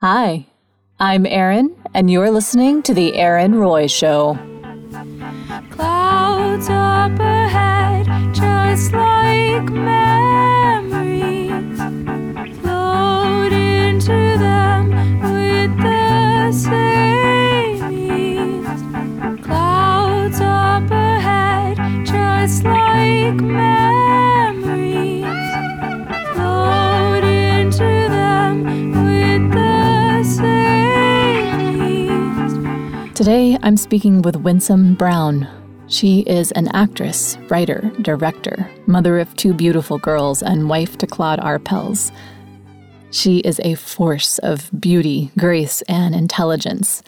Hi, I'm Erin, and you're listening to The Erin Roy Show. Clouds up ahead, just like memories. I'm speaking with Winsome Brown. She is an actress, writer, director, mother of two beautiful girls, and wife to Claude Arpels. She is a force of beauty, grace, and intelligence.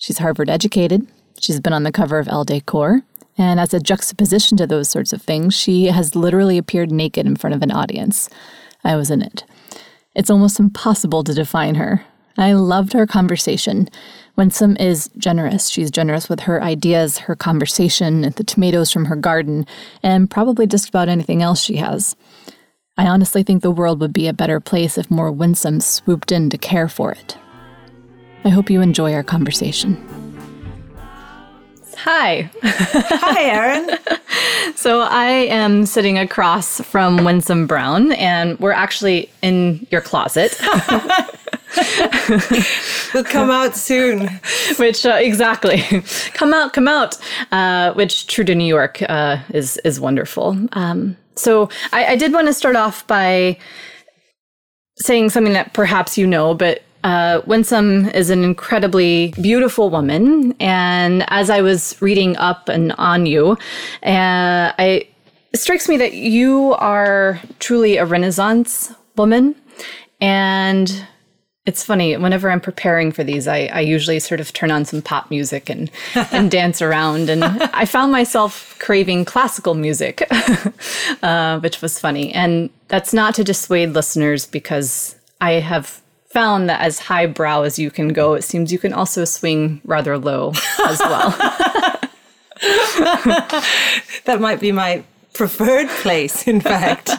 She's Harvard educated. She's been on the cover of Elle Decor. And as a juxtaposition to those sorts of things, she has literally appeared naked in front of an audience. I was in it. It's almost impossible to define her. I loved her conversation. Winsome is generous. She's generous with her ideas, her conversation, the tomatoes from her garden, and probably just about anything else she has. I honestly think the world would be a better place if more Winsome swooped in to care for it. I hope you enjoy our conversation. Hi. Hi, Erin. So I am sitting across from Winsome Brown, and we're actually in your closet. we'll come out soon. which uh, exactly come out come out uh, which true to new york uh, is is wonderful um, so I, I did want to start off by saying something that perhaps you know but uh, Winsome is an incredibly beautiful woman, and as I was reading up and on you, uh, I, it strikes me that you are truly a Renaissance woman, and it's funny, whenever I'm preparing for these, I, I usually sort of turn on some pop music and, and dance around. And I found myself craving classical music, uh, which was funny. And that's not to dissuade listeners because I have found that as highbrow as you can go, it seems you can also swing rather low as well. That might be my preferred place, in fact.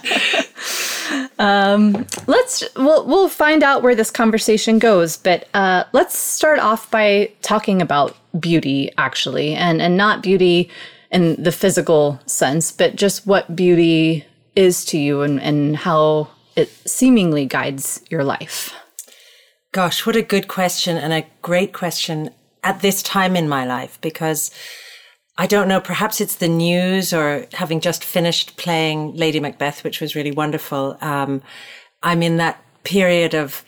let's we'll we'll find out where this conversation goes but uh, let's start off by talking about beauty actually and and not beauty in the physical sense but just what beauty is to you and and how it seemingly guides your life Gosh, what a good question and a great question at this time in my life because I don't know, perhaps it's the news or having just finished playing Lady Macbeth, which was really wonderful. Um, I'm in that period of,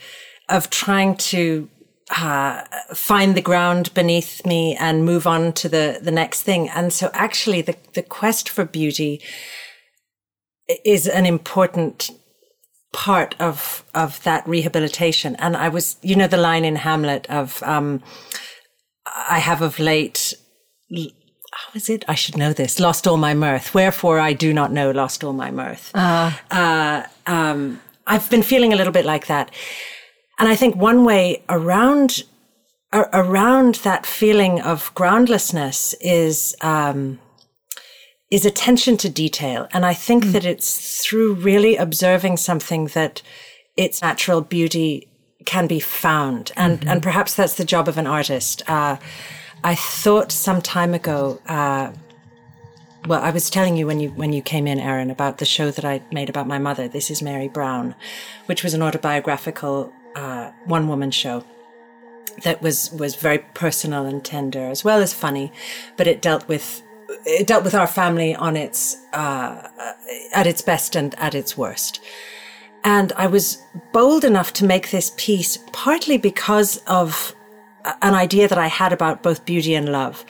of trying to uh, find the ground beneath me and move on to the, the next thing. And so actually the, the quest for beauty is an important part of of that rehabilitation. And I was, you know, the line in Hamlet of, um, "I have of late." How is it? I should know this. Lost all my mirth. Wherefore I do not know. Lost all my mirth. Uh, um, I've been feeling a little bit like that, and I think one way around around that feeling of groundlessness is um, is attention to detail. And I think that it's through really observing something that its natural beauty can be found. And, and perhaps that's the job of an artist. Uh, I thought some time ago, uh, well, I was telling you when you when you came in, Erin, about the show that I made about my mother. This is Mary Brown, which was an autobiographical uh, one woman show that was was very personal and tender as well as funny, but it dealt with it dealt with our family on its uh, at its best and at its worst. And I was bold enough to make this piece partly because of an idea that I had about both beauty and love,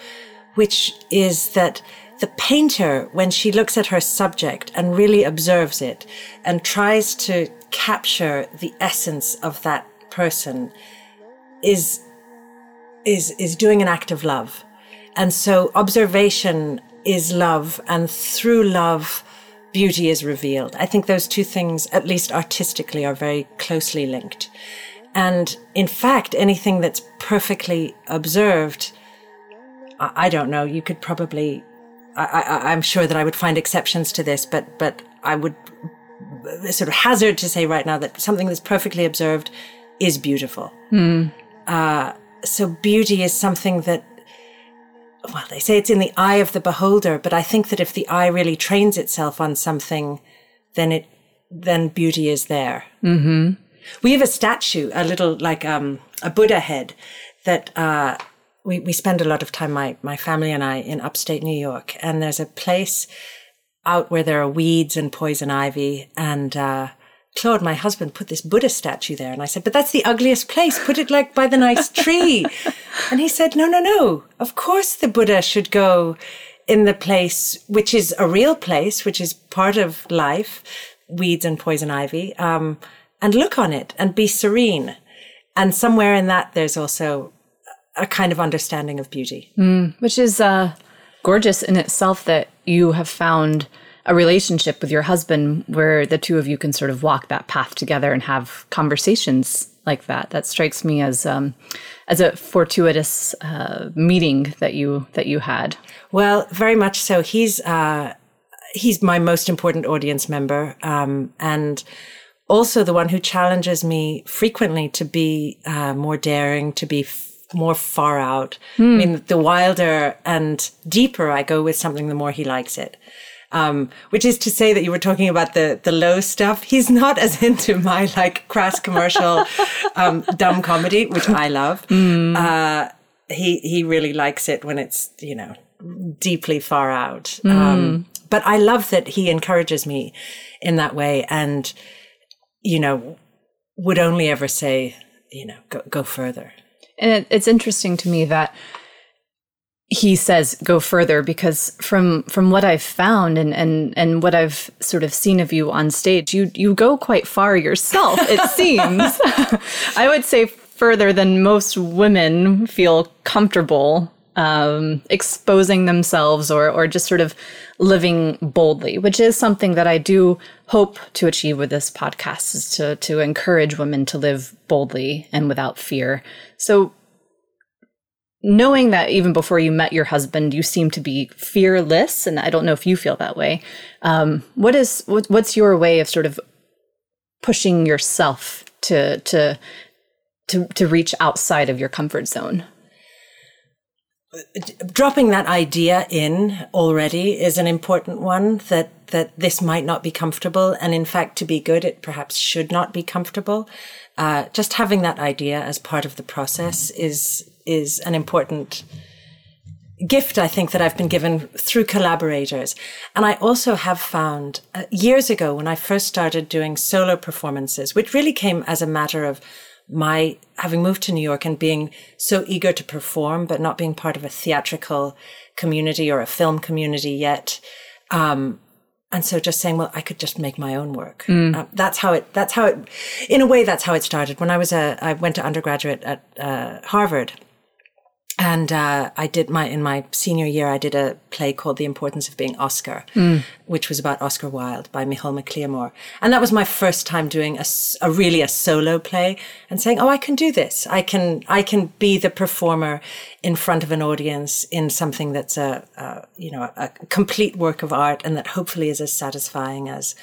which is that the painter, when she looks at her subject and really observes it and tries to capture the essence of that person, is is is doing an act of love. And so observation is love and through love beauty is revealed. I think those two things at least artistically are very closely linked. And in fact anything that's perfectly observed I, I don't know, you could probably I, I I'm sure that I would find exceptions to this, but but I would sort of hazard to say right now that something that's perfectly observed is beautiful. Uh, so beauty is something that, well, they say it's in the eye of the beholder, but I think that if the eye really trains itself on something, then it, then beauty is there. Mm-hmm. We have a statue, a little like um, a Buddha head that uh, we we spend a lot of time, my my family and I, in upstate New York, and there's a place out where there are weeds and poison ivy and. Uh, Claude, my husband, put this Buddha statue there. And I said, but that's the ugliest place. Put it like by the nice tree. and he said, no, no, no. Of course the Buddha should go in the place, which is a real place, which is part of life, weeds and poison ivy, um, and look on it and be serene. And somewhere in that, there's also a kind of understanding of beauty. which is uh, gorgeous in itself that you have found a relationship with your husband where the two of you can sort of walk that path together and have conversations like that. That strikes me as um, as a fortuitous uh, meeting that you that you had. Well, very much so. He's uh, he's my most important audience member, um, and also the one who challenges me frequently to be uh, more daring, to be f- more far out. I mean, the wilder and deeper I go with something, the more he likes it. Um, which is to say that you were talking about the the low stuff. He's not as into my like crass commercial, um, dumb comedy, which I love. Uh, he he really likes it when it's you know deeply far out. Um, but I love that he encourages me in that way, and you know would only ever say you know go go further. And it, it's interesting to me that he says go further because from from what I've found and and and what I've sort of seen of you on stage, you you go quite far yourself. It seems. I would say further than most women feel comfortable um, exposing themselves or or just sort of living boldly, which is something that I do hope to achieve with this podcast is to to encourage women to live boldly and without fear. So knowing that even before you met your husband, you seem to be fearless, and I don't know if you feel that way. Um, what is what, what's your way of sort of pushing yourself to to to to reach outside of your comfort zone? dropping that idea in already is an important one that that this might not be comfortable and in fact to be good it perhaps should not be comfortable uh, just having that idea as part of the process is is an important gift I think that I've been given through collaborators. And I also have found uh, years ago when I first started doing solo performances, which really came as a matter of my having moved to New York and being so eager to perform, but not being part of a theatrical community or a film community yet. Um, and so just saying, well, I could just make my own work. Uh, that's how it, that's how it, in a way, that's how it started. When I was a, I went to undergraduate at uh, Harvard and uh, I did my in my senior year. I did a play called "The Importance of Being Oscar," which was about Oscar Wilde by Micheál Mac Liammóir, and that was my first time doing a really a solo play and saying, "Oh, I can do this. I can I can be the performer in front of an audience in something that's a, a you know a complete work of art, and that hopefully is as satisfying as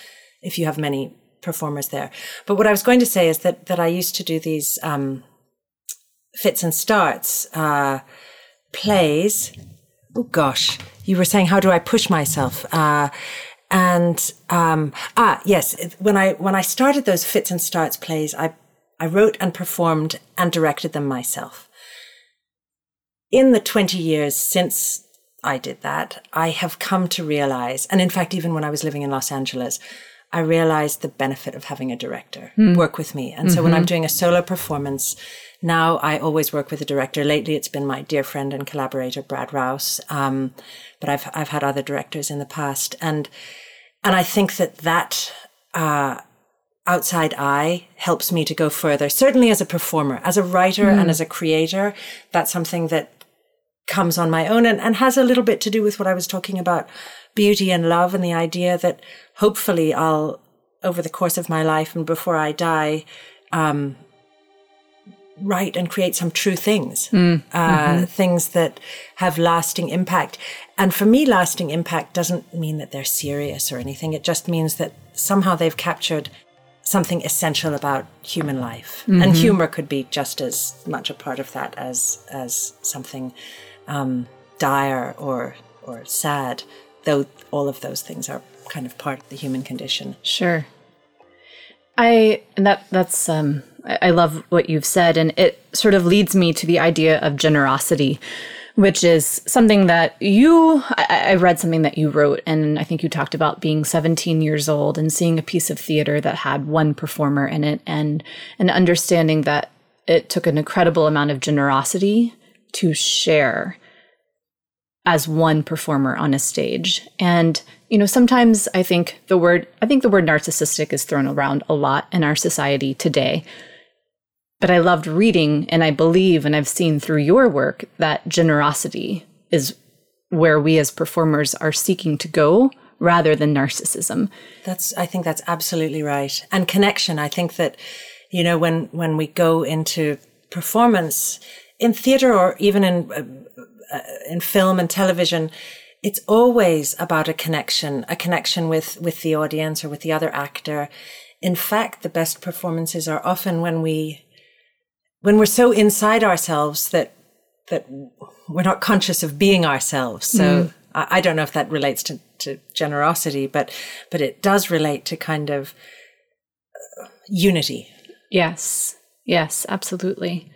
if you have many performers there." But what I was going to say is that that I used to do these. Um, fits and starts uh, plays. Oh gosh, you were saying how do I push myself? Uh, and um, ah yes, when I when I started those fits and starts plays, I I wrote and performed and directed them myself. In the twenty years since I did that, I have come to realize, and in fact, even when I was living in Los Angeles, I realized the benefit of having a director work with me. And so when I'm doing a solo performance, now I always work with a director. Lately, it's been my dear friend and collaborator, Brad Rouse. Um, but I've, I've had other directors in the past. And, and I think that that, uh, outside eye helps me to go further. Certainly as a performer, as a writer and as a creator, that's something that comes on my own and, and has a little bit to do with what I was talking about beauty and love and the idea that hopefully I'll, over the course of my life and before I die, um, write and create some true things, uh, things that have lasting impact. And for me, lasting impact doesn't mean that they're serious or anything. It just means that somehow they've captured something essential about human life, and humor could be just as much a part of that as as something um, dire or or sad. Though all of those things are kind of part of the human condition. Sure. I and that that's um I love what you've said and it sort of leads me to the idea of generosity, which is something that you I, I read something that you wrote and I think you talked about being 17 years old and seeing a piece of theater that had one performer in it and and understanding that it took an incredible amount of generosity to share as one performer on a stage. And, you know, sometimes I think the word, I think the word narcissistic is thrown around a lot in our society today. But I loved reading and I believe and I've seen through your work that generosity is where we as performers are seeking to go rather than narcissism. That's I think that's absolutely right. And connection. I think that you know when when we go into performance in theater or even in uh, uh, in film and television, it's always about a connection, a connection with with the audience or with the other actor. In fact, the best performances are often when we when we're so inside ourselves that that we're not conscious of being ourselves. So I, I don't know if that relates to, to generosity, but but it does relate to kind of uh, unity. Yes. Yes, absolutely.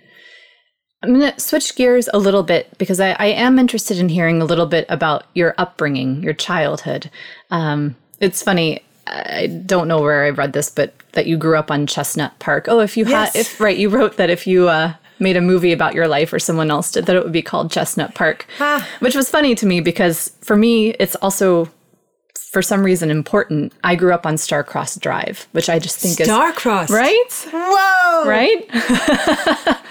I'm going to switch gears a little bit because I, I am interested in hearing a little bit about your upbringing, your childhood. Um, it's funny. I don't know where I read this, but that you grew up on Chestnut Park. Oh, if you Yes. had, if right, you wrote that if you uh, made a movie about your life or someone else did, that it would be called Chestnut Park, Ah. which was funny to me because for me, it's also for some reason important. I grew up on Starcross Drive, which I just think is. Starcross. right Whoa! right?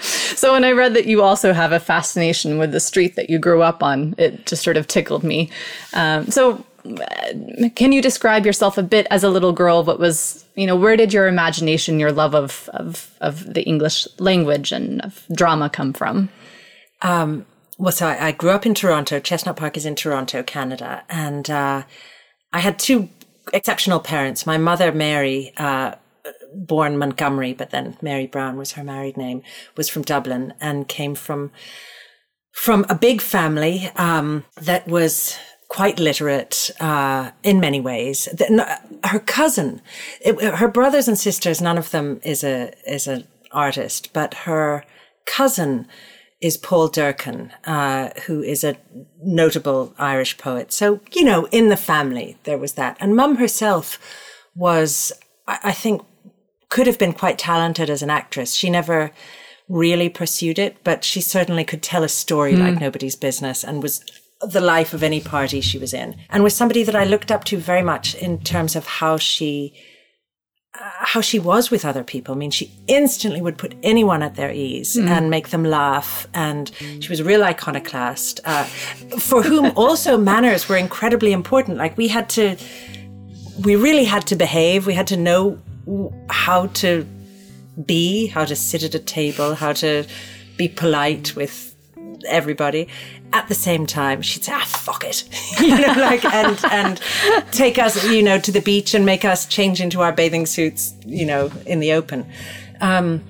so when I read that you also have a fascination with the street that you grew up on, it just sort of tickled me. Um, so can you describe yourself a bit as a little girl? What was, you know, where did your imagination, your love of, of, of the English language and of drama come from? Well, so I, I grew up in Toronto. Chestnut Park is in Toronto, Canada, and uh, I had two exceptional parents. My mother, Mary, uh, born Montgomery, but then Mary Brown was her married name, was from Dublin and came from from a big family um, that was quite literate uh, in many ways. The- Her cousin, it, her brothers and sisters, none of them is a is an artist, but her cousin is Paul Durcan, uh, who is a notable Irish poet. So you know, in the family there was that, and Mum herself was, I, I think, could have been quite talented as an actress. She never really pursued it, but she certainly could tell a story like nobody's business and was the life of any party she was in. And was somebody that I looked up to very much in terms of how she uh, how she was with other people. I mean, she instantly would put anyone at their ease and make them laugh. And she was a real iconoclast, uh, for whom also manners were incredibly important. Like we had to, we really had to behave. We had to know how to be, how to sit at a table, how to be polite with everybody. At the same time, she'd say, "Ah, fuck it," you know, like and and take us, you know, to the beach and make us change into our bathing suits, you know, in the open. Um,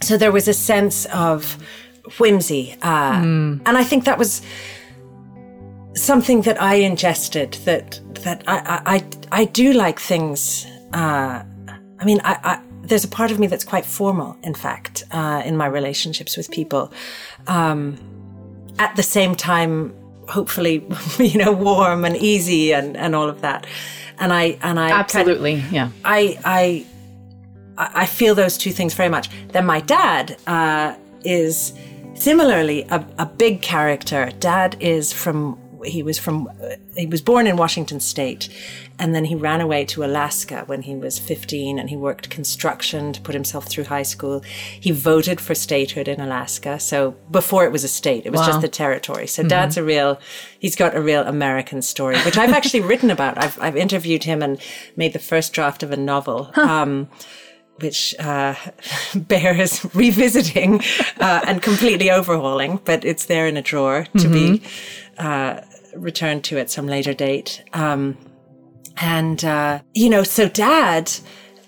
so there was a sense of whimsy, uh, and I think that was something that I ingested. That that I I I, I do like things. Uh, I mean, I, I there's a part of me that's quite formal, in fact, uh, in my relationships with people. Um, at the same time, hopefully, you know, warm and easy and, and all of that. And I and I kind of- Absolutely. yeah. I I I feel those two things very much. Then my dad uh, is similarly a, a big character. Dad is from he was from he was born in Washington State, and then he ran away to Alaska when he was fifteen, and he worked construction to put himself through high school. He voted for statehood in Alaska, so before it was a state, it was Wow. just the territory. So Dad's a real he's got a real American story, which I've actually written about. I've I've interviewed him and made the first draft of a novel. Um, which uh, bears revisiting uh, and completely overhauling, but it's there in a drawer to be uh, returned to at some later date. Um, and, uh, you know, so dad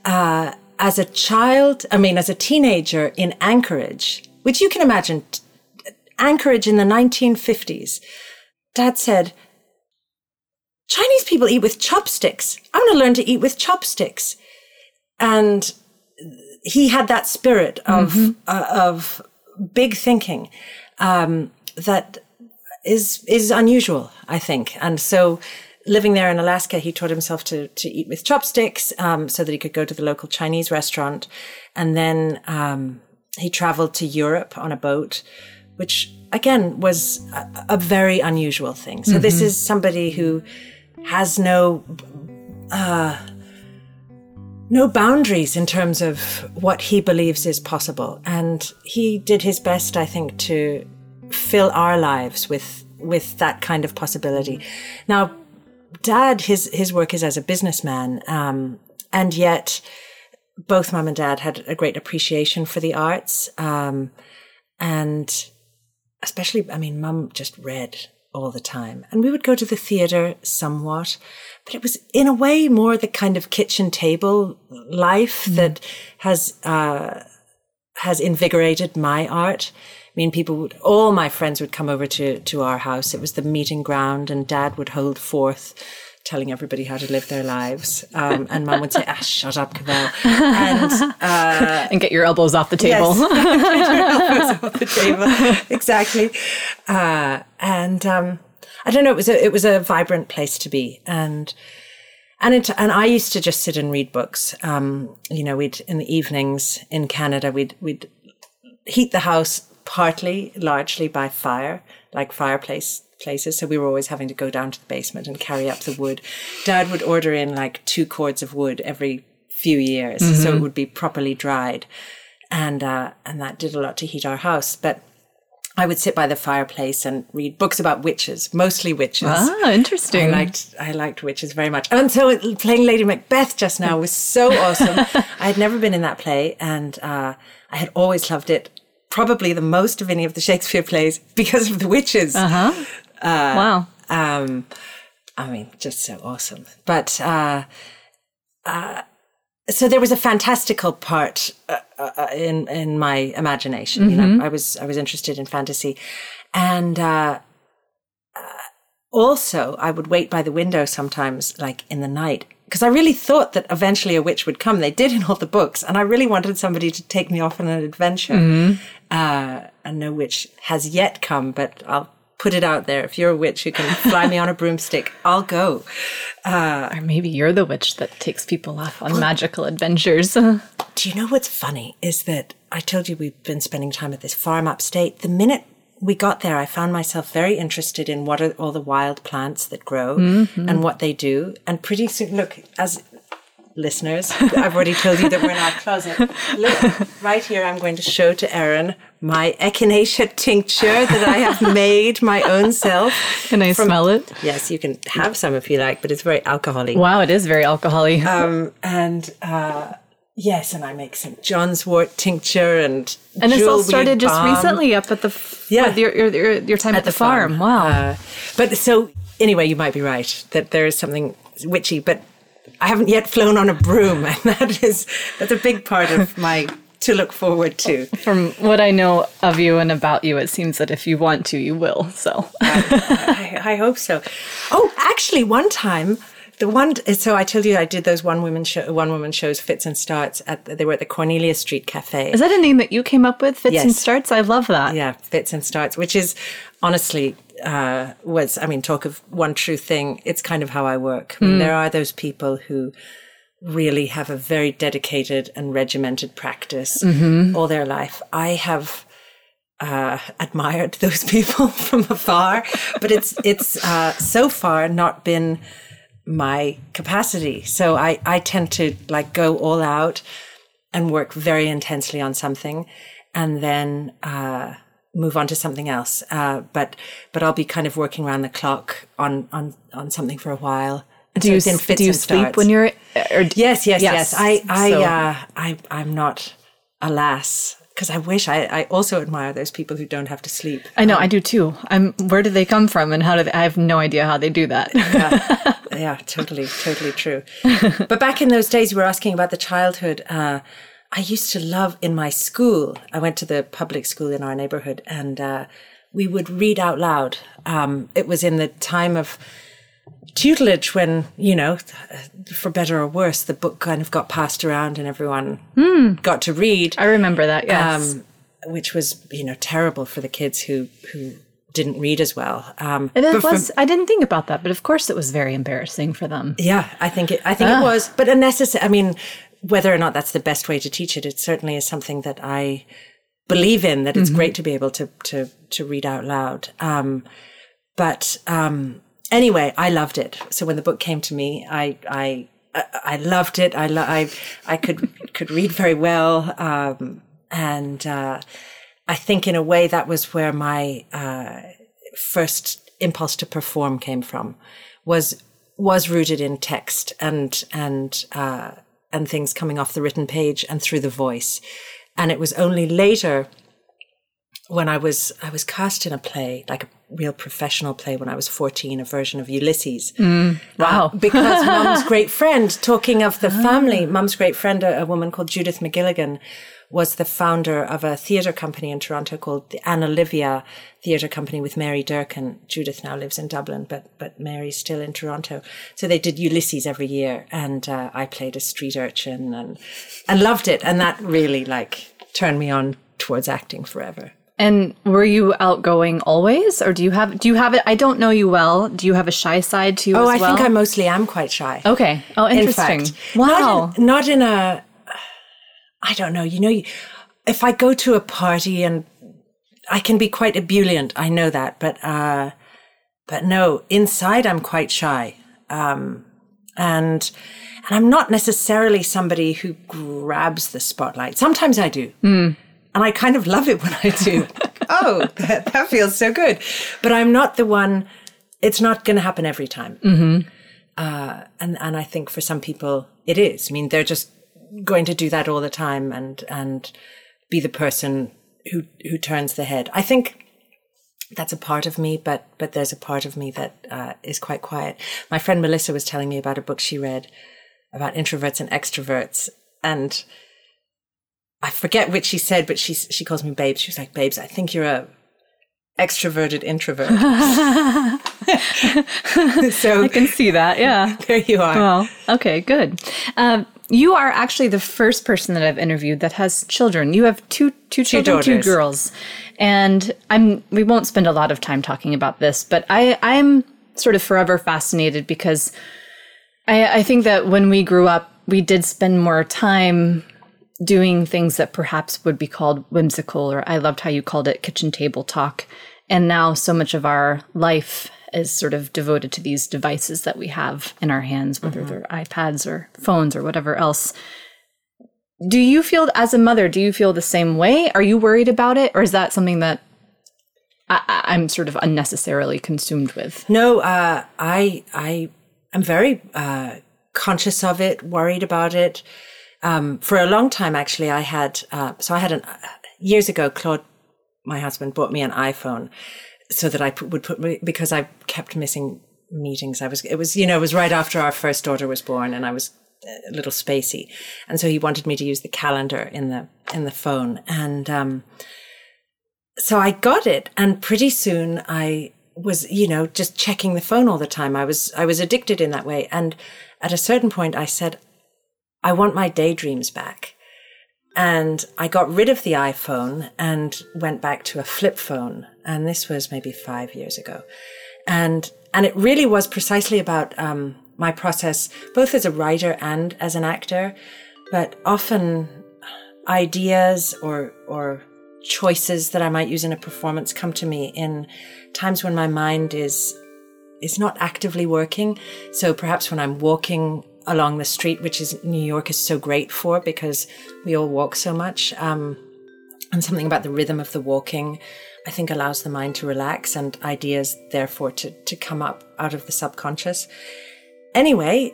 uh, as a child, I mean, as a teenager in Anchorage, which you can imagine, Anchorage in the 1950s, dad said, Chinese people eat with chopsticks. I'm going to learn to eat with chopsticks. And he had that spirit of, uh, of big thinking, um, that is, is unusual, I think. And so living there in Alaska, he taught himself to, to eat with chopsticks, um, so that he could go to the local Chinese restaurant. And then, um, he traveled to Europe on a boat, which again was a, a very unusual thing. So this is somebody who has no uh, no boundaries in terms of what he believes is possible, and he did his best, I think, to fill our lives with with that kind of possibility. Now, Dad, his his work is as a businessman, um, and yet both mum and dad had a great appreciation for the arts. Um, and especially, I mean, mum just read all the time. And we would go to the theatre somewhat, but it was in a way more the kind of kitchen table life that has, uh, has invigorated my art. I mean, people would, all my friends would come over to, to our house. It was the meeting ground and dad would hold forth telling everybody how to live their lives. Um, and mum would say, ah, shut up, Cavell. And, and get your elbows off the table. Yes. off the table. Exactly. Uh, and, um, I don't know, it was a, it was a vibrant place to be. And, and it, and I used to just sit and read books. Um, you know, we'd, in the evenings in Canada, we'd, we'd heat the house partly, largely by fire, like fireplace places. So we were always having to go down to the basement and carry up the wood. Dad would order in like two cords of wood every few years. So it would be properly dried. And, uh, and that did a lot to heat our house. But I would sit by the fireplace and read books about witches, mostly witches. Ah, interesting. I liked I liked witches very much. And so playing Lady Macbeth just now was so awesome. I had never been in that play and uh, I had always loved it. Probably the most of any of the Shakespeare plays because of the witches. Uh-huh. wow. Um, I mean, just so awesome. But uh, uh, so there was a fantastical part uh, uh, in in my imagination. You know, I was I was interested in fantasy, and uh, uh, also I would wait by the window sometimes, like in the night. Because I really thought that eventually a witch would come. They did in all the books, and I really wanted somebody to take me off on an adventure. Uh, and no witch has yet come, but I'll put it out there. If you're a witch who can fly me on a broomstick, I'll go. Or maybe you're the witch that takes people off on magical adventures. Do you know what's funny is that I told you we've been spending time at this farm upstate. The minute we got there, I found myself very interested in what are all the wild plants that grow and what they do. And pretty soon, look, as listeners, I've already told you that we're in our closet. Look, right here, I'm going to show to Erin my echinacea tincture that I have made my own self. Can I smell it? Yes, you can have some if you like, but it's very alcoholic. Wow, it is very alcoholic. Um, and uh, yes, and I make some John's wort tincture and and this all started just balm recently up at the f- Yeah. your, your, your, time at, the, farm. farm. Wow. Uh, but so anyway, you might be right that there is something witchy, but I haven't yet flown on a broom, and that is that's a big part of my to look forward to. From what I know of you and about you, it seems that if you want to, you will. So I, I hope so. Oh, actually, one time. The one, so I told you I did those one woman show, one woman shows, Fits and Starts at they were at the Cornelia Street Cafe. is that a name that you came up with? Fits and starts. I love that. yeah, fits and starts, which is honestly uh, was I mean, talk of one true thing. It's kind of how I work. I mean, there are those people who really have a very dedicated and regimented practice all their life. I have uh, admired those people from afar, but it's it's uh, so far not been my capacity. So I I tend to like go all out and work very intensely on something, and then uh, move on to something else. Uh, but but I'll be kind of working around the clock on on on something for a while. And Do so you, it's in s- fits do you sleep starts. when you're? Or, Yes, yes, yes. Yes. I, I, So- uh, I, I'm not, alas, because I wish I, I also admire those people who don't have to sleep. I know, I do too. I'm. Where do they come from, and how do they, I have no idea how they do that. yeah, totally, totally true. but back in those days, you were asking about the childhood. Uh, I used to love in my school. I went to the public school in our neighborhood, and uh, we would read out loud. Um, it was in the time of tutelage when you know, for better or worse, the book kind of got passed around and everyone got to read. I remember that. Yes. Um, which was you know terrible for the kids who who didn't read as well. Um, And it but for- was. I didn't think about that, but of course, it was very embarrassing for them. Yeah, I think it, I think it was, but a necessary. I mean, whether or not that's the best way to teach it, it certainly is something that I believe in. That it's great to be able to to to read out loud. Um, but um, anyway, I loved it. So when the book came to me, I I I loved it. I lo- I I could could read very well, um, and uh, I think in a way that was where my uh, first impulse to perform came from was was rooted in text and and uh, and things coming off the written page and through the voice and it was only later when I was I was cast in a play like a real professional play when I was 14 a version of Ulysses Wow. because mum's great friend, talking of the family, mum's great friend, a, a woman called Judith McGilligan, was the founder of a theatre company in Toronto called the Anna Livia Theatre Company with Mary Durkin. Judith now lives in Dublin, but but Mary's still in Toronto. So they did Ulysses every year, and uh, I played a street urchin and and loved it, and that really like turned me on towards acting forever. And were you outgoing always, or do you have do you have it? I don't know you well. Do you have a shy side to you Oh, I well? think I mostly am quite shy. okay. Oh, in interesting. fact. wow. Not in, not in a, I don't know, you know, if I go to a party and I can be quite ebullient, I know that, but, uh, but no, inside I'm quite shy. Um, and, and I'm not necessarily somebody who grabs the spotlight. Sometimes I do. And I kind of love it when I do. oh, that, that feels so good. But I'm not the one, it's not going to happen every time and and I think for some people it is. I mean, they're just going to do that all the time and and be the person who who turns the head. I think that's a part of me, but but there's a part of me that uh, is quite quiet. My friend Melissa was telling me about a book she read about introverts and extroverts, and I forget which she said, but she she calls me babes. She was like, "Babes, I think you're a extroverted introvert." so I can see that. Yeah. there you are. Well, okay, good. Um, you are actually the first person that I've interviewed that has children. You have two two children, two, daughters. girls, and I'm. We won't spend a lot of time talking about this, but I I'm sort of forever fascinated because I I think that when we grew up, we did spend more time doing things that perhaps would be called whimsical, or I loved how you called it kitchen table talk. And now so much of our life is sort of devoted to these devices that we have in our hands, whether they're iPads or phones or whatever else. Do you feel, as a mother, do you feel the same way? Are you worried about it? Or is that something that I, I'm sort of unnecessarily consumed with? No, uh, I I am very uh, conscious of it, worried about it. Um, for a long time, actually, I had uh, so I had an years ago. Claude, my husband, bought me an iPhone so that I put, would put because I kept missing meetings. I was it was you know it was right after our first daughter was born, and I was a little spacey, and so he wanted me to use the calendar in the in the phone, and um, so I got it, and pretty soon I was, you know, just checking the phone all the time. I was, I was addicted in that way. And at a certain point, I said, I want my daydreams back. And I got rid of the iPhone and went back to a flip phone. And this was maybe five years ago. And, and it really was precisely about, um, my process, both as a writer and as an actor. But often ideas or, or choices that I might use in a performance come to me in times when my mind is is not actively working. So perhaps when I'm walking along the street, which is New York is so great for because we all walk so much, um, and something about the rhythm of the walking, I think allows the mind to relax and ideas therefore to to come up out of the subconscious. Anyway,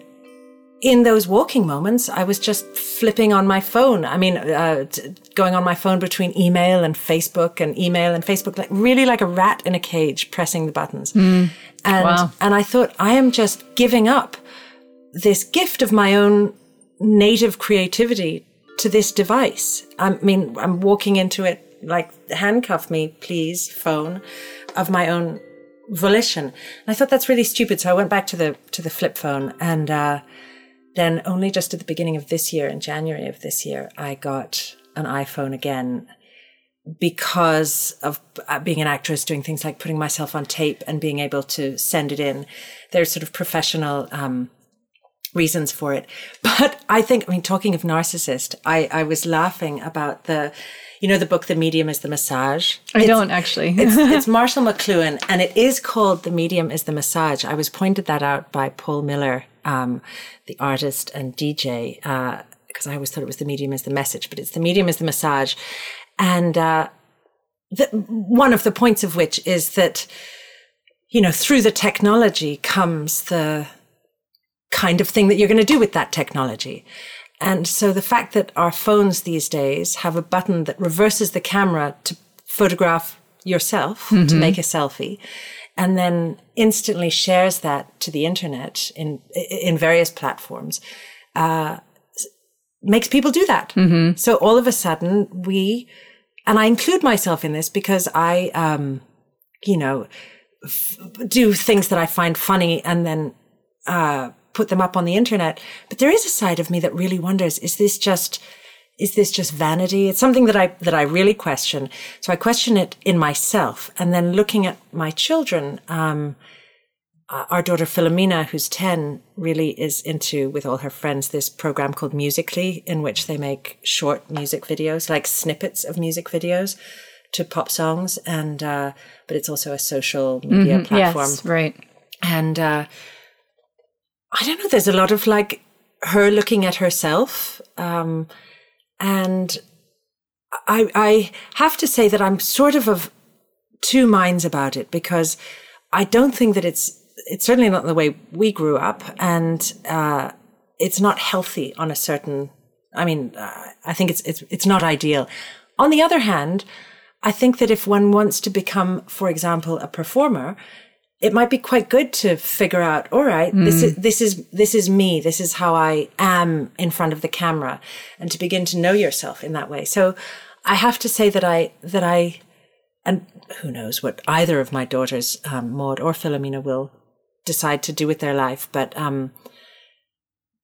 in those walking moments, I was just flipping on my phone. I mean, uh, t- going on my phone between email and Facebook and email and Facebook, like really like a rat in a cage, pressing the buttons. And, Wow. and I thought, I am just giving up this gift of my own native creativity to this device. I mean, I'm walking into it like handcuff me, please, phone of my own volition. And I thought that's really stupid. So I went back to the to the flip phone and uh, then only just at the beginning of this year, in January of this year, I got an iPhone again because of uh, being an actress, doing things like putting myself on tape and being able to send it in. There's sort of professional um, reasons for it. But I think, I mean, talking of narcissist, I, I was laughing about the, you know, the book, The Medium is the Massage. I don't actually. It's, it's Marshall McLuhan, and it is called The Medium is the Massage. I was pointed that out by Paul Miller, um, the artist and DJ, because I always thought it was The Medium is the Message, but it's The Medium is the Massage. And uh, the, one of the points of which is that, you know, through the technology comes the kind of thing that you're going to do with that technology. And so the fact that our phones these days have a button that reverses the camera to photograph yourself, to make a selfie, and then instantly shares that to the internet in, in various platforms, uh, makes people do that. So all of a sudden we, and I include myself in this because I, um, you know, f- do things that I find funny and then, uh, put them up on the internet. But there is a side of me that really wonders, is this just, is this just vanity? It's something that I, that I really question. So I question it in myself and then looking at my children, um, uh, our daughter Philomena, who's 10, really is into, with all her friends, this program called Musical.ly, in which they make short music videos, like snippets of music videos to pop songs. And, uh, but it's also a social media platform. yes, right. And, uh, I don't know, there's a lot of like her looking at herself. Um, and I, I have to say that I'm sort of of two minds about it because I don't think that it's, it's certainly not the way we grew up and, uh, it's not healthy on a certain, I mean, uh, I think it's, it's, it's not ideal. On the other hand, I think that if one wants to become, for example, a performer, it might be quite good to figure out, all right, this is, this is, this is me. This is how I am in front of the camera and to begin to know yourself in that way. So I have to say that I, that I, and who knows what either of my daughters, um, Maud or Philomena will decide to do with their life. But, um,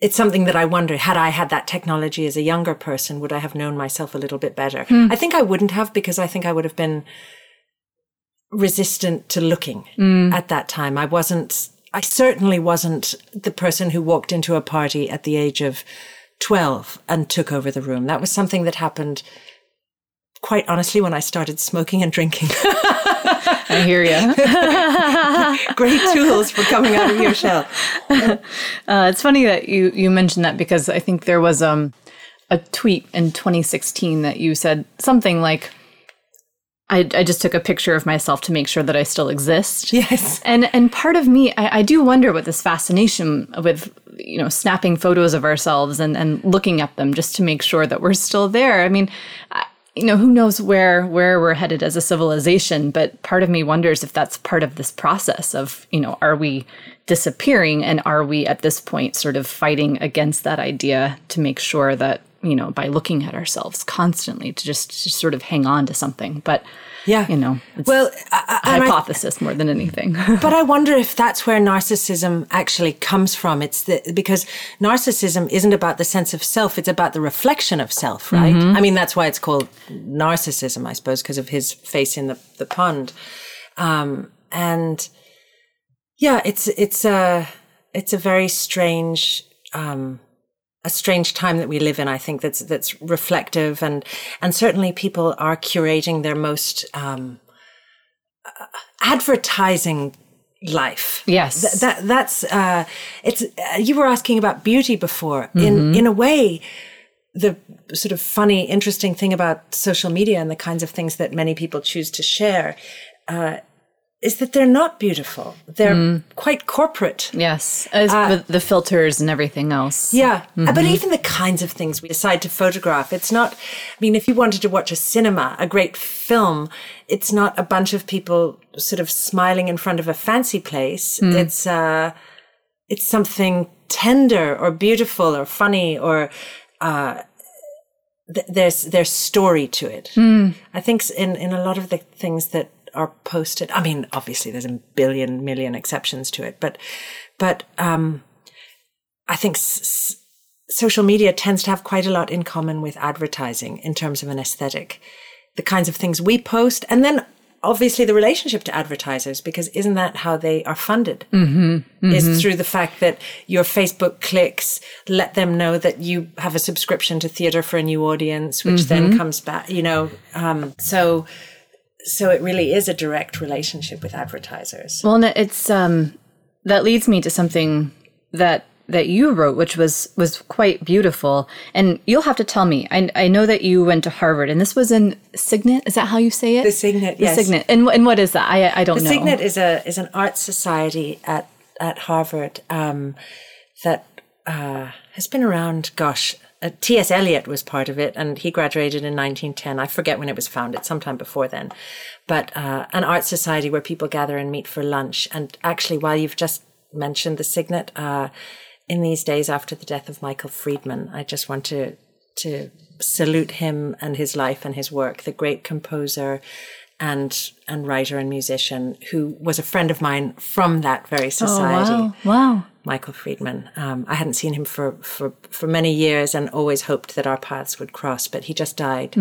it's something that I wonder, had I had that technology as a younger person, would I have known myself a little bit better? I think I wouldn't have because I think I would have been resistant to looking at that time. I wasn't, I certainly wasn't the person who walked into a party at the age of 12 and took over the room. That was something that happened quite honestly when I started smoking and drinking. I hear you. Great tools for coming out of your shell. Uh, it's funny that you you mentioned that because I think there was um a tweet in 2016 that you said something like, "I I just took a picture of myself to make sure that I still exist." Yes. And and part of me, I, I do wonder what this fascination with you know snapping photos of ourselves and and looking at them just to make sure that we're still there. I mean. I, you know who knows where where we're headed as a civilization but part of me wonders if that's part of this process of you know are we disappearing and are we at this point sort of fighting against that idea to make sure that you know by looking at ourselves constantly to just to sort of hang on to something but Yeah. you know it's Well, I, and I- hypothesis more than anything But I wonder if that's where narcissism actually comes from. It's the, because narcissism isn't about the sense of self. It's about the reflection of self, right? I mean, that's why it's called narcissism, I suppose, because of his face in the, the pond. Um, and yeah, it's, it's a, it's a very strange, um, a strange time that we live in. I think that's, that's reflective and, and certainly people are curating their most, um, advertising life. Yes. Th- that that's uh it's uh, you were asking about beauty before. In in a way the sort of funny interesting thing about social media and the kinds of things that many people choose to share uh is that they're not beautiful. They're quite corporate. Yes, as with the filters and everything else. Yeah. Uh, But even the kinds of things we decide to photograph, it's not, I mean, if you wanted to watch a cinema, a great film, it's not a bunch of people sort of smiling in front of a fancy place. It's, uh, it's something tender or beautiful or funny or, uh, th- there's, there's story to it. I think in, in a lot of the things that are posted, I mean, obviously there's a billion million exceptions to it, but, but, um, I think s- social media tends to have quite a lot in common with advertising in terms of an aesthetic, the kinds of things we post, and then obviously the relationship to advertisers, because isn't that how they are funded? Mm-hmm, Is through the fact that your Facebook clicks let them know that you have a subscription to theater for a new audience, which then comes back, you know, um, so. So it really is a direct relationship with advertisers. Well, it's um, that leads me to something that that you wrote, which was was quite beautiful. And you'll have to tell me. I I know that you went to Harvard, and this was in Signet. Is that how you say it? The Signet, The yes. Signet. And and what is that? I I don't The know. The Signet is a is an art society at at Harvard um, that uh, has been around. Gosh, uh, T. S. Eliot was part of it, and he graduated in 1910. I forget when it was founded, sometime before then. But uh, an art society where people gather and meet for lunch. And actually, while you've just mentioned the Signet, uh, in these days after the death of Michael Friedman, I just want to to salute him and his life and his work. The great composer and and writer and musician who was a friend of mine from that very society. Oh wow! Wow. Michael Friedman. Um, I hadn't seen him for, for, for many years and always hoped that our paths would cross, but he just died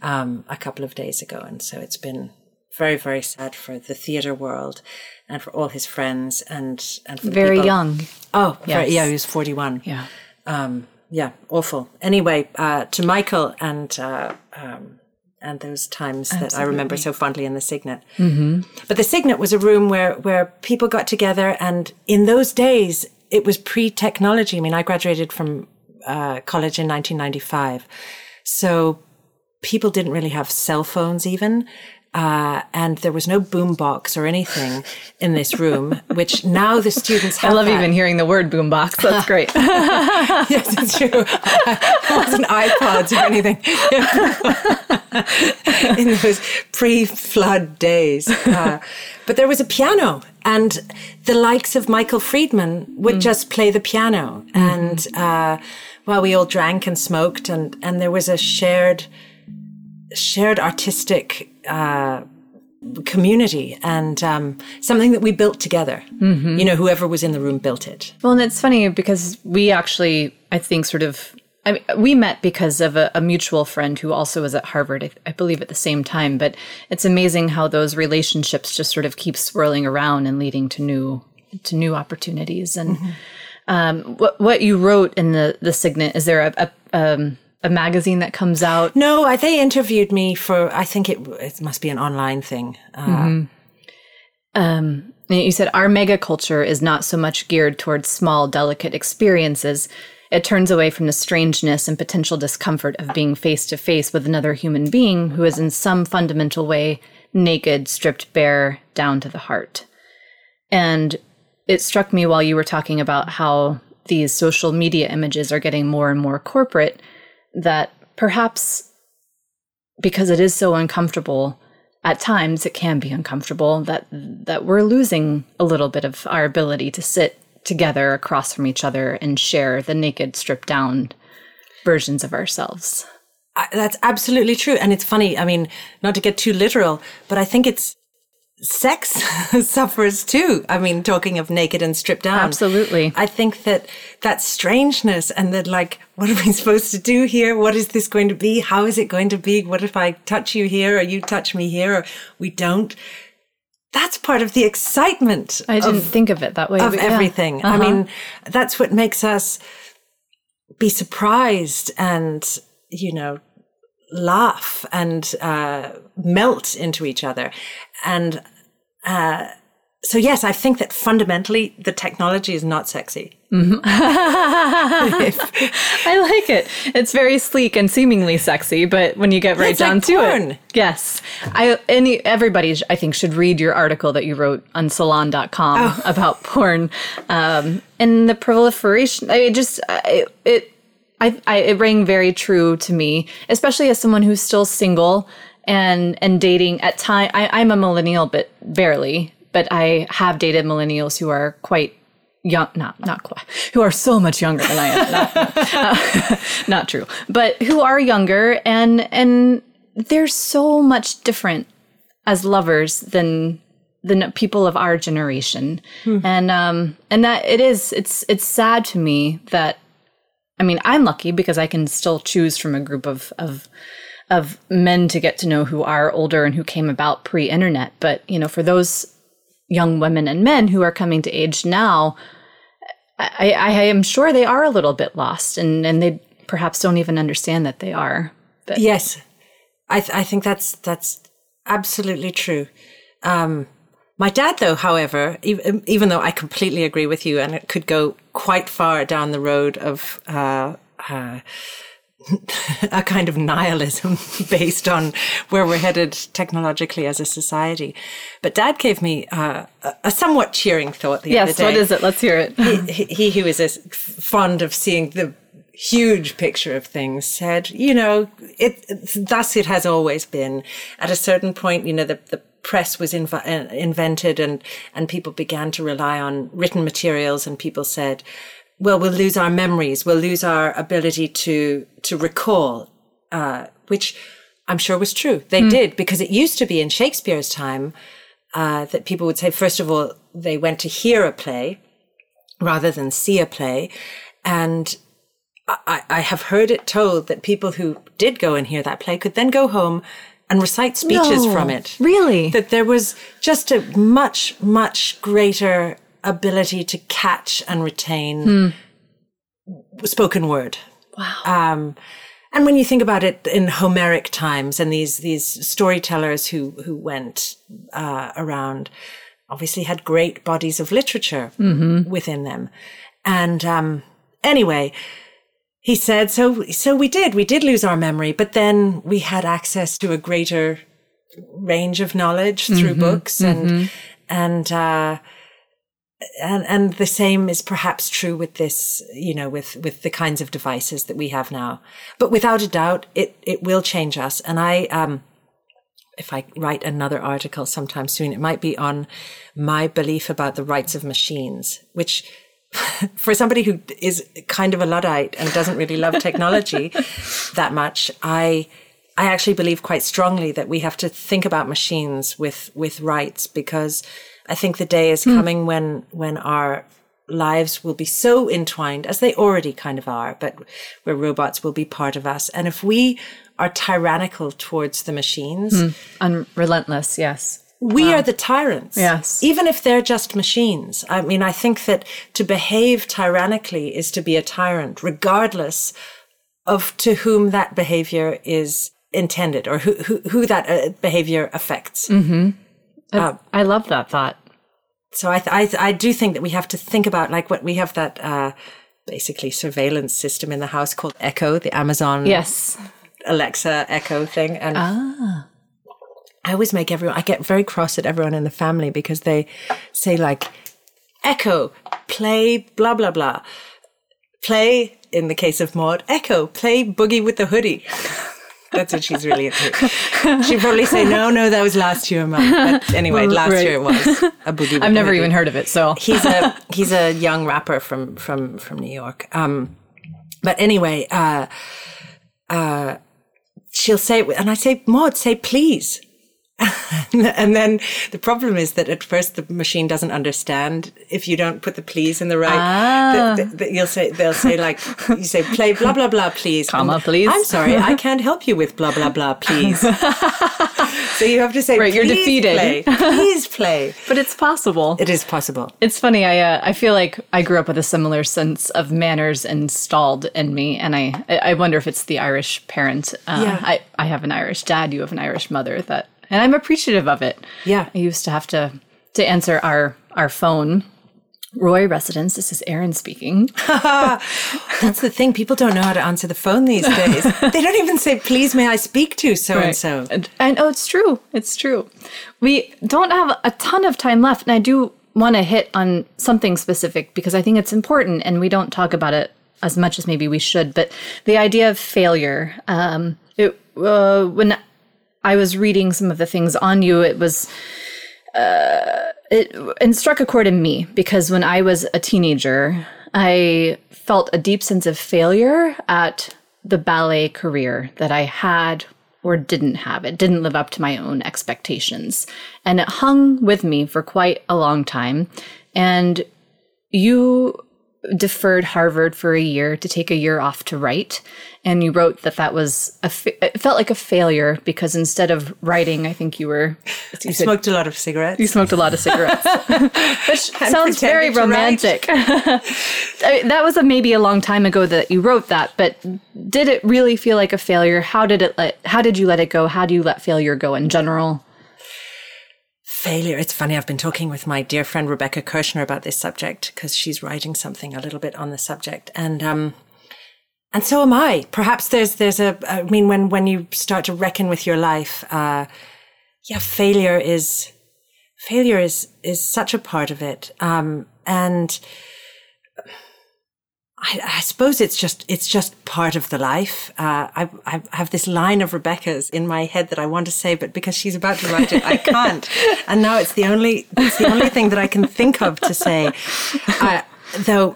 um, a couple of days ago. And so it's been very, very sad for the theatre world and for all his friends and, and for Very people- young. Oh, very, yeah, he was 41 Yeah. um, yeah, awful. Anyway, uh, to Michael and uh, um, and those times that I remember so fondly in the Signet. Mm-hmm. But the Signet was a room where where people got together, and in those days it was pre-technology. I mean, I graduated from uh, college in 1995, so people didn't really have cell phones even. Uh, and there was no boombox or anything in this room, which now the students have. I love that. even hearing the word boombox. That's great. yes, it's true. it wasn't iPods or anything. In those pre-flood days, uh, but there was a piano, and the likes of Michael Friedman would just play the piano, and uh, while we all drank and smoked, and and there was a shared shared artistic. Uh, community and um, something that we built together. You know, whoever was in the room built it. Well, and it's funny because we actually, I think, sort of, I mean, we met because of a, a mutual friend who also was at Harvard, I, I believe, at the same time. But it's amazing how those relationships just sort of keep swirling around and leading to new to new opportunities. And um, what what you wrote in the the signet is there a a, um, a magazine that comes out? No, I, they interviewed me for. I think it it must be an online thing. Uh, Um, you said our mega culture is not so much geared towards small, delicate experiences. It turns away from the strangeness and potential discomfort of being face to face with another human being who is in some fundamental way naked, stripped bare down to the heart. And it struck me while you were talking about how these social media images are getting more and more corporate that perhaps because it is so uncomfortable at times it can be uncomfortable that that we're losing a little bit of our ability to sit together across from each other and share the naked stripped down versions of ourselves that's absolutely true, and it's funny. I mean, not to get too literal, but I think it's sex suffers too. I mean, talking of naked and stripped down. Absolutely. I think that that strangeness and that like, what are we supposed to do here? What is this going to be? How is it going to be? What if I touch you here or you touch me here or we don't? That's part of the excitement. i didn't of, think of it that way of yeah. everything. I Uh-huh. mean, that's what makes us be surprised and, you know, laugh and uh, melt into each other. And uh, so yes, I think that fundamentally the technology is not sexy. I like it. It's very sleek and seemingly sexy, but when you get right It's down like to porn. it, yes. I any everybody I think should read your article that you wrote on salon.com Oh. about porn um, and the proliferation. I just I, it I, I it rang very true to me, especially as someone who's still single and and dating at time. I, I'm a millennial, but barely. But I have dated millennials who are quite young not not quite who are so much younger than i am not, uh, not true but who are younger and and they're so much different as lovers than than people of our generation and um and that it is it's it's sad to me that i mean i'm lucky because i can still choose from a group of of of men to get to know who are older and who came about pre-internet but you know for those young women and men who are coming to age now, I, I, I am sure they are a little bit lost and, and they perhaps don't even understand that they are. But Yes, I th- I think that's that's absolutely true. Um, my dad, though, however, even, even though I completely agree with you, and it could go quite far down the road of uh, uh, a kind of nihilism based on where we're headed technologically as a society. But Dad gave me uh, a- somewhat cheering thought the other day. yes, what is it? Let's hear it. he, he who is as fond of seeing the huge picture of things said, you know, it, thus it has always been. At a certain point, you know, the, the press was inv- uh, invented and, and people began to rely on written materials and people said, well, we'll lose our memories. We'll lose our ability to, to recall, uh, which I'm sure was true. They did because it used to be in Shakespeare's time, uh, that people would say, first of all, they went to hear a play rather than see a play. And I, I have heard it told that people who did go and hear that play could then go home and recite speeches No, from it. really? That there was just a much, much greater ability to catch and retain spoken word. Wow. Um, and when you think about it in Homeric times and these these storytellers who who went uh, around, obviously had great bodies of literature within them. And um, anyway, he said, so so we did. We did lose our memory, but then we had access to a greater range of knowledge through books and and. Uh, and and the same is perhaps true with this you know with with the kinds of devices that we have now. But without a doubt it it will change us. And i um if i write another article sometime soon it might be on my belief about the rights of machines which for somebody who is kind of a luddite and doesn't really love technology that much i I actually believe quite strongly that we have to think about machines with with rights because I think the day is hmm. coming when when our lives will be so entwined as they already kind of are, but where robots will be part of us. And if we are tyrannical towards the machines, hmm. Unrelentless, yes. We are the tyrants. Yes. Even if they're just machines. I mean, I think that to behave tyrannically is to be a tyrant, regardless of to whom that behavior is intended or who, who, who that uh, behavior affects. I love that thought. So I, th- I, I do think that we have to think about like what we have that, uh, basically surveillance system in the house called Echo, the Amazon Yes. Alexa Echo thing. And I always make everyone, I get very cross at everyone in the family because they say like, Echo, play blah, blah, blah. Play, in the case of Maud, Echo, play Boogie with the Hoodie. That's what she's really into. She'd probably say, no, no, that was last year, Mum. But anyway, last Right. year it was a Boogie I've never even heard of it, so he's a he's a young rapper from from from New York. Um, but anyway, uh, uh, she'll say, and I say, Maud, say please. and then the problem is that at first the machine doesn't understand if you don't put the please in the right. Ah. the- the- the- you'll say they'll say like you say play blah blah blah please Comma, And please. I'm sorry, I can't help you with blah blah blah please. so you have to say Right, you're defeated." Play, please play. but it's possible. It is possible. It's funny. I uh, I feel like I grew up with a similar sense of manners installed in me, and I I wonder if it's the Irish parent. Uh, Yeah. I I have an Irish dad. You have an Irish mother. That and I'm appreciative of it. Yeah. I used to have to to answer our our phone. Roy residence. This is Erin speaking. That's the thing. People don't know how to answer the phone these days. they don't even say, please, may I speak to so and so. And, and oh, it's true. It's true. We don't have a ton of time left, and I do want to hit on something specific because I think it's important, and we don't talk about it as much as maybe we should. But the idea of failure. Um, it, uh, when I was reading some of the things on you, it was uh, it, it struck a chord in me because when I was a teenager, I felt a deep sense of failure at the ballet career that I had or didn't have. It didn't live up to my own expectations. And it hung with me for quite a long time. And you deferred Harvard for a year to take a year off to write. And you wrote that that was a, fa- it felt like a failure because instead of writing, I think you were, you I smoked a lot of cigarettes. you smoked a lot of cigarettes, which sounds very pretended to write. romantic. I mean, that was a, maybe a long time ago that you wrote that, but did it really feel like a failure? How did it let? How did you let it go? How do you let failure go in general? Failure. It's funny. I've been talking with my dear friend Rebecca Kirshner about this subject because she's writing something a little bit on the subject, and um, and so am I. Perhaps there's there's a. I mean, when when you start to reckon with your life, uh, yeah, failure is failure is is such a part of it, um, and. I, I suppose it's just it's just part of the life. Uh, I, I have this line of Rebecca's in my head that I want to say, but because she's about to write it, I can't. and now it's the only it's the only thing that I can think of to say. Uh, though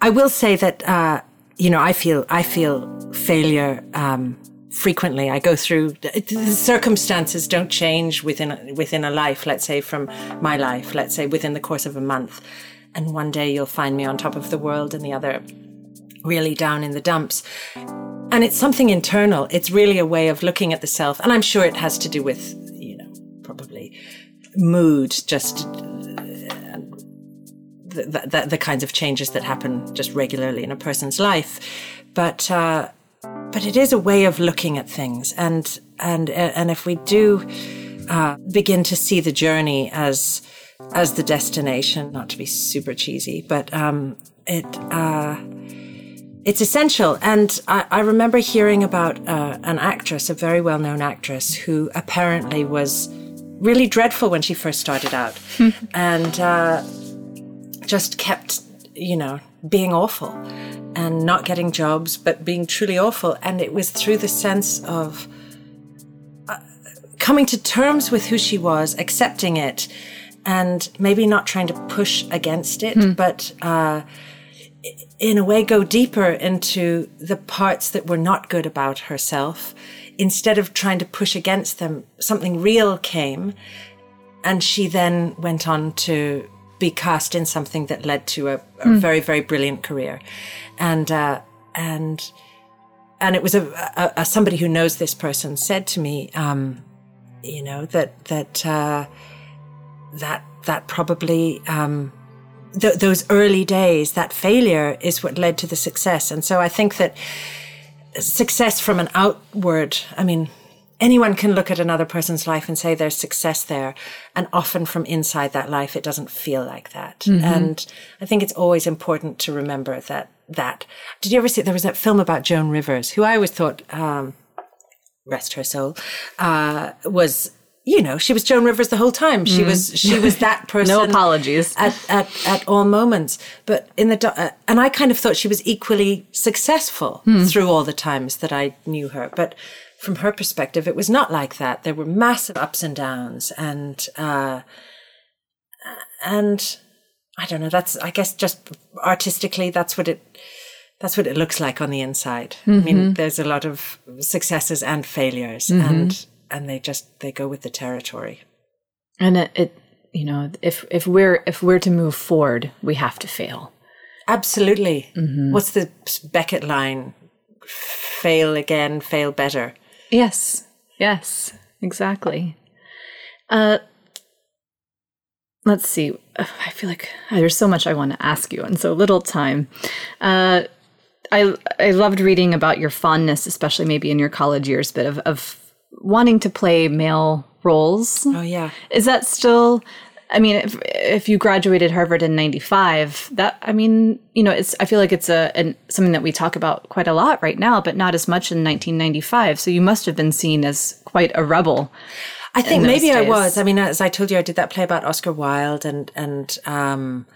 I will say that uh, you know I feel I feel failure um, frequently. I go through the circumstances don't change within within a life. Let's say from my life. Let's say within the course of a month and one day you'll find me on top of the world and the other really down in the dumps. And it's something internal. It's really a way of looking at the self. And I'm sure it has to do with, you know, probably mood, just uh, the, the, the kinds of changes that happen just regularly in a person's life. But, uh, but it is a way of looking at things. And, and, uh, and if we do, uh, begin to see the journey as, as the destination, not to be super cheesy, but um, it uh, it's essential. And I, I remember hearing about uh, an actress, a very well known actress, who apparently was really dreadful when she first started out, and uh, just kept, you know, being awful and not getting jobs, but being truly awful. And it was through the sense of uh, coming to terms with who she was, accepting it, and maybe not trying to push against it, but uh, in a way go deeper into the parts that were not good about herself. Instead of trying to push against them, something real came, and she then went on to be cast in something that led to a, a very, very brilliant career, and uh, and and it was a, a, a somebody who knows this person said to me, um, you know that that. Uh, that that probably um, th- those early days, that failure, is what led to the success. And so I think that success from an outward, I mean, anyone can look at another person's life and say there's success there, and often from inside that life, it doesn't feel like that. And I think it's always important to remember that. That did you ever see? There was that film about Joan Rivers, who I always thought. Um, rest her soul, uh, was you know she was Joan Rivers the whole time. She was she was that person. No apologies. at at at all moments. But in the uh, and I kind of thought she was equally successful through all the times that I knew her. But from her perspective, it was not like that. There were massive ups and downs, and uh, and I don't know. That's I guess just artistically, that's what it that's what it looks like on the inside. I mean, there's a lot of successes and failures, and and they just they go with the territory. And it, it, you know, if if we're if we're to move forward, we have to fail. Absolutely. What's the Beckett line? Fail again, fail better. Yes. Yes. Exactly. Uh, let's see. I feel like there's so much I want to ask you and so little time. Uh, I I loved reading about your fondness, especially maybe in your college years, but of, of wanting to play male roles. Oh yeah. Is that still I mean, if, if you graduated Harvard in 95, that, I mean, you know, it's, I feel like it's a, an, something that we talk about quite a lot right now, but not as much in 1995. So you must have been seen as quite a rebel. I think maybe I was. I mean, as I told you, I did that play about Oscar Wilde and, and, um,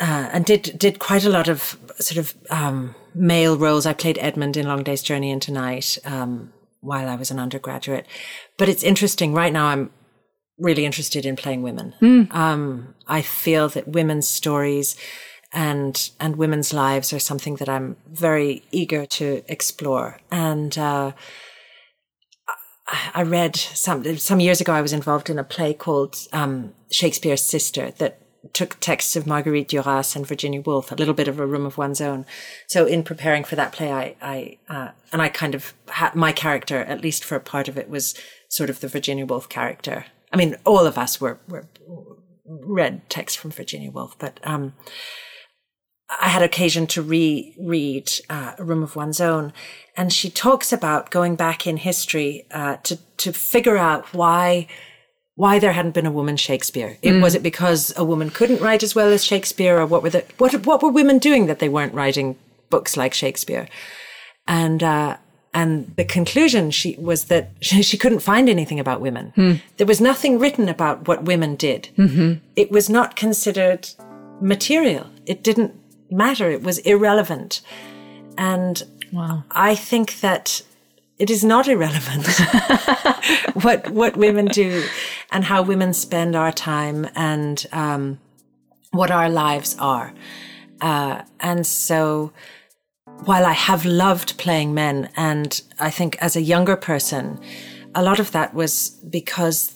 uh, and did, did quite a lot of sort of, um, male roles. I played Edmund in Long Day's Journey into Night, um, while I was an undergraduate. But it's interesting. Right now, I'm really interested in playing women. Um, I feel that women's stories and and women's lives are something that I'm very eager to explore. And uh, I- I read some some years ago. I was involved in a play called um, Shakespeare's Sister that took texts of Marguerite Duras and Virginia Woolf, a little bit of a room of one's own. So in preparing for that play, I, I uh, and I kind of had my character, at least for a part of it, was sort of the Virginia Woolf character. I mean, all of us were were read texts from Virginia Woolf, but um, I had occasion to reread uh, A Room of One's Own, and she talks about going back in history uh, to to figure out why why there hadn't been a woman Shakespeare. It, mm. Was it because a woman couldn't write as well as Shakespeare, or what were the what what were women doing that they weren't writing books like Shakespeare? And uh, and the conclusion she was that she, she couldn't find anything about women. Hmm. There was nothing written about what women did. Mm-hmm. It was not considered material. It didn't matter. It was irrelevant. And Wow. I think that it is not irrelevant what what women do and how women spend our time and um, what our lives are. Uh, and so, while I have loved playing men, and I think as a younger person, a lot of that was because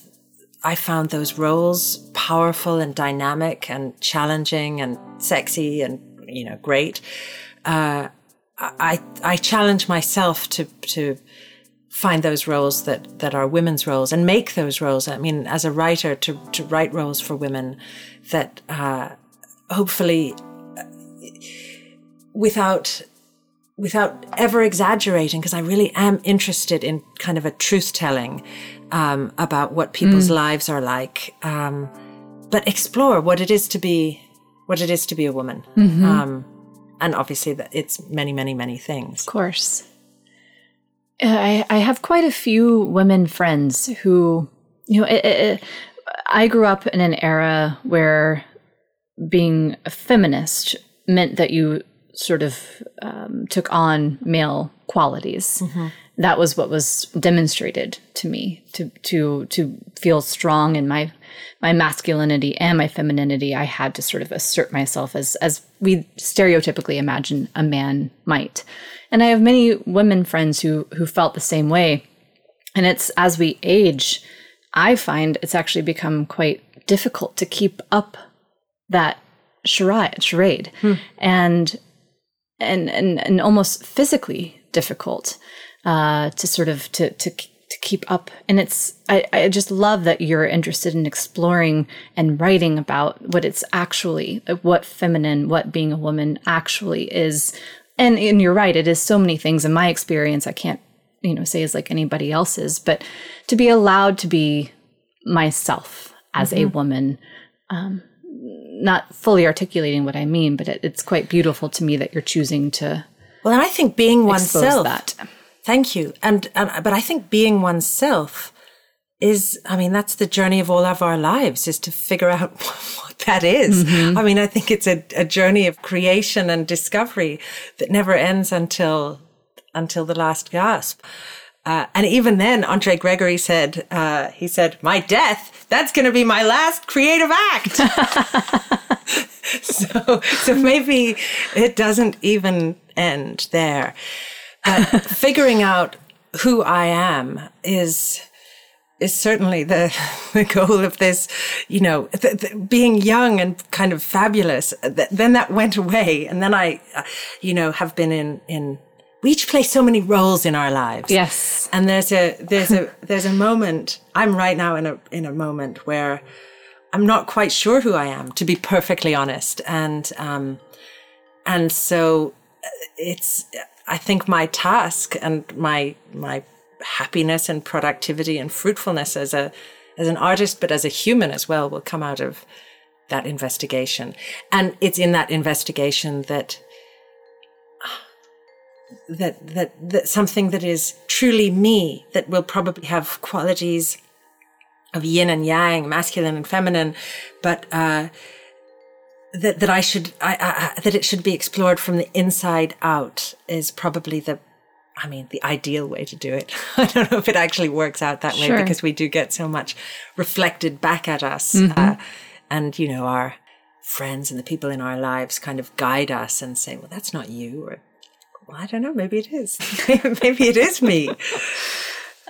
I found those roles powerful and dynamic and challenging and sexy and you know great. Uh, I I challenge myself to to find those roles that that are women's roles and make those roles. I mean, as a writer, to to write roles for women that uh, hopefully uh, without without ever exaggerating, because I really am interested in kind of a truth telling um, about what people's lives are like, um, but explore what it is to be what it is to be a woman. Um, and obviously, that it's many, many, many things. Of course. I, I have quite a few women friends who, you know, it, it, I grew up in an era where being a feminist meant that you sort of um, took on male qualities. That was what was demonstrated to me to to to feel strong in my my masculinity and my femininity. I had to sort of assert myself as as we stereotypically imagine a man might. And I have many women friends who who felt the same way. And it's as we age, I find it's actually become quite difficult to keep up that charade, charade. Hmm. and and and and almost physically difficult uh, to sort of to to to keep up. And it's I, I just love that you're interested in exploring and writing about what it's actually what feminine, what being a woman actually is. And and you're right, it is so many things. In my experience, I can't you know say is like anybody else's, but to be allowed to be myself as a woman not fully articulating what I mean, but it, it's quite beautiful to me that you're choosing to Well, and I think being oneself. that. Thank you. And, and but I think being oneself is, I mean, that's the journey of all of our lives is to figure out what that is. I mean, I think it's a, a journey of creation and discovery that never ends until until the last gasp. Uh, and even then, Andre Gregory said, uh, he said, my death, that's going to be my last creative act. so, so maybe it doesn't even end there. But figuring out who I am is, is certainly the, the goal of this, you know, th- th- being young and kind of fabulous. Th- then that went away. And then I, uh, you know, have been in, in, we each play so many roles in our lives. Yes. And there's a, there's a, there's a moment, I'm right now in a, in a moment where I'm not quite sure who I am, to be perfectly honest. And, um, and so uh, it's, I think my task and my, my happiness and productivity and fruitfulness as a, as an artist, but as a human as well, will come out of that investigation. And it's in that investigation that that that that something that is truly me that will probably have qualities of yin and yang, masculine and feminine, but uh, that that I should I, I, that it should be explored from the inside out is probably the I mean the ideal way to do it. I don't know if it actually works out that Sure. way because we do get so much reflected back at us, uh, and you know our friends and the people in our lives kind of guide us and say, "Well, that's not you," or "Well, I don't know, maybe it is. maybe it is me."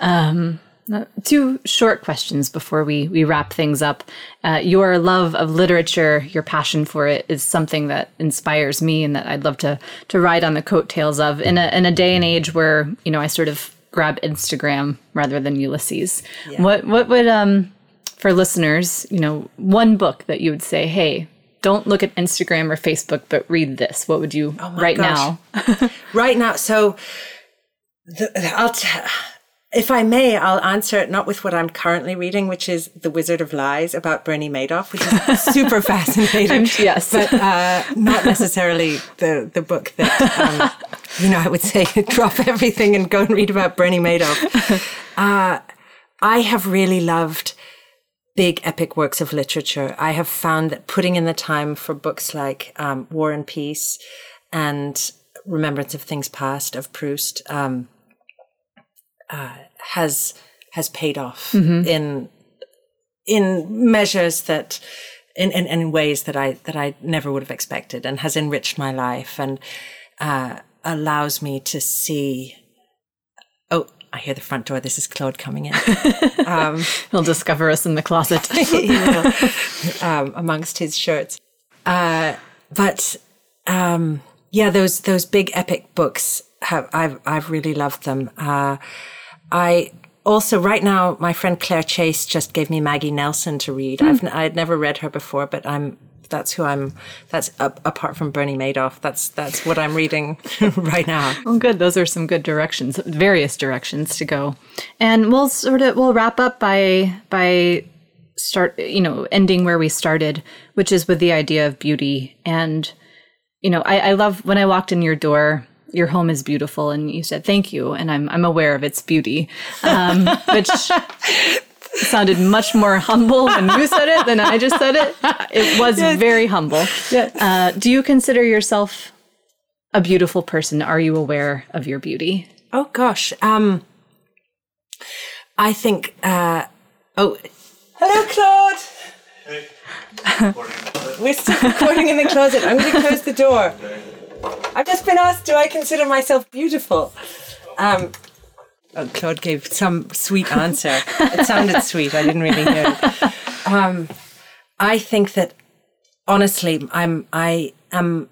Uh, Two short questions before we, we wrap things up. Uh, your love of literature, your passion for it, is something that inspires me, and that I'd love to to ride on the coattails of in a in a day and age where you know I sort of grab Instagram rather than Ulysses. What what would um for listeners, you know, one book that you would say, hey, don't look at Instagram or Facebook, but read this. What would you right gosh. now? right now so the, i'll t- if i may i'll answer it not with what i'm currently reading which is the wizard of lies about bernie madoff which is super fascinating yes. but uh, not necessarily the the book that um, you know i would say drop everything and go and read about bernie madoff uh, i have really loved big epic works of literature. I have found that putting in the time for books like um, War and Peace and Remembrance of Things Past of Proust um, uh, has has paid off in in measures that in, in in ways that I that I never would have expected, and has enriched my life and uh, allows me to see. Oh, I hear the front door. This is Claude coming in. He'll discover us in the closet. Um, amongst his shirts. Uh, but um, yeah, those those big epic books have I've I've really loved them. Uh, I also right now my friend Claire Chase just gave me Maggie Nelson to read. I've n- I'd never read her before, but I'm that's who I'm. That's uh, apart from Bernie Madoff. That's that's what I'm reading right now. Well, good. Those are some good directions, various directions to go. And we'll sort of we'll wrap up by by start you know ending where we started, which is with the idea of beauty. And you know, I, I love when I walked in your door. Your home is beautiful, and you said thank you, and I'm I'm aware of its beauty, um, which sounded much more humble when you said it than I just said it. It was very humble. Uh, do you consider yourself a beautiful person? Are you aware of your beauty? Oh gosh. Um, I think. Uh, oh, hello, Claude. We're still recording in the closet. I'm going to close the door. I've just been asked, do I consider myself beautiful? Um, oh, Claude gave some sweet answer. It sounded sweet. I didn't really hear it. Um, I think that honestly, I'm. I am.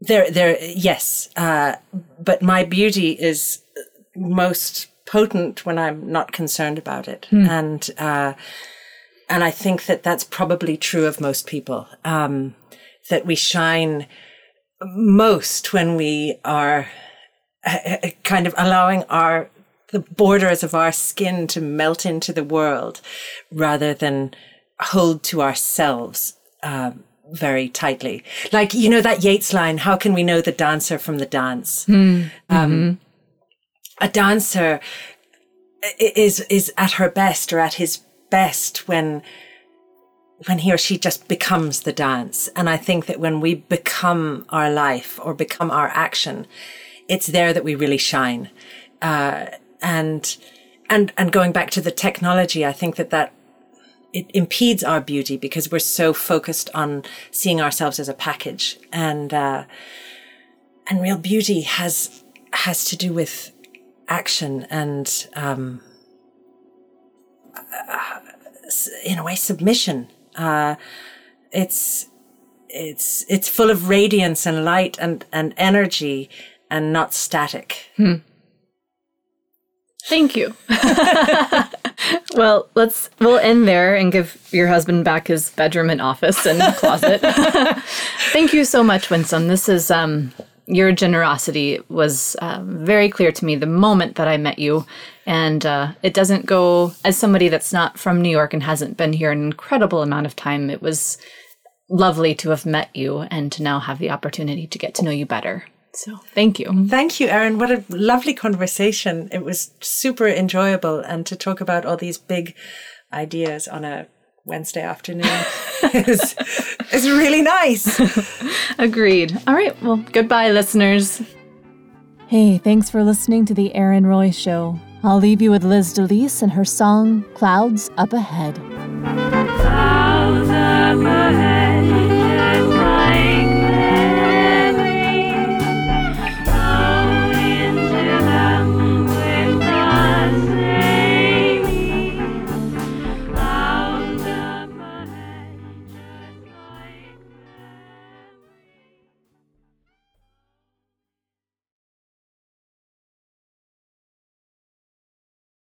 There. There. Yes. Uh, but my beauty is most potent when I'm not concerned about it, and uh, and I think that that's probably true of most people. Um, that we shine most when we are uh, uh, kind of allowing our the borders of our skin to melt into the world rather than hold to ourselves um, very tightly. Like, you know, that Yeats line, how can we know the dancer from the dance? Um, a dancer is, is at her best or at his best when, when he or she just becomes the dance. And I think that when we become our life or become our action, it's there that we really shine. Uh, and, and, and going back to the technology, I think that that it impedes our beauty because we're so focused on seeing ourselves as a package and uh, and real beauty has has to do with action and um, uh, in a way submission uh, it's it's it's full of radiance and light and and energy and not static Thank you. well, let's we'll end there and give your husband back his bedroom and office and closet. Thank you so much, Winsome. This is um your generosity was uh, very clear to me the moment that I met you. And uh, it doesn't go, as somebody that's not from New York and hasn't been here an incredible amount of time, it was lovely to have met you and to now have the opportunity to get to know you better. So thank you. Thank you, Erin. What a lovely conversation. It was super enjoyable. And to talk about all these big ideas on a Wednesday afternoon is, is really nice. Agreed. All right. Well, goodbye, listeners. Hey, thanks for listening to The Erin Roy Show. I'll leave you with Lizdelise and her song, Clouds Up Ahead. Clouds Up Ahead.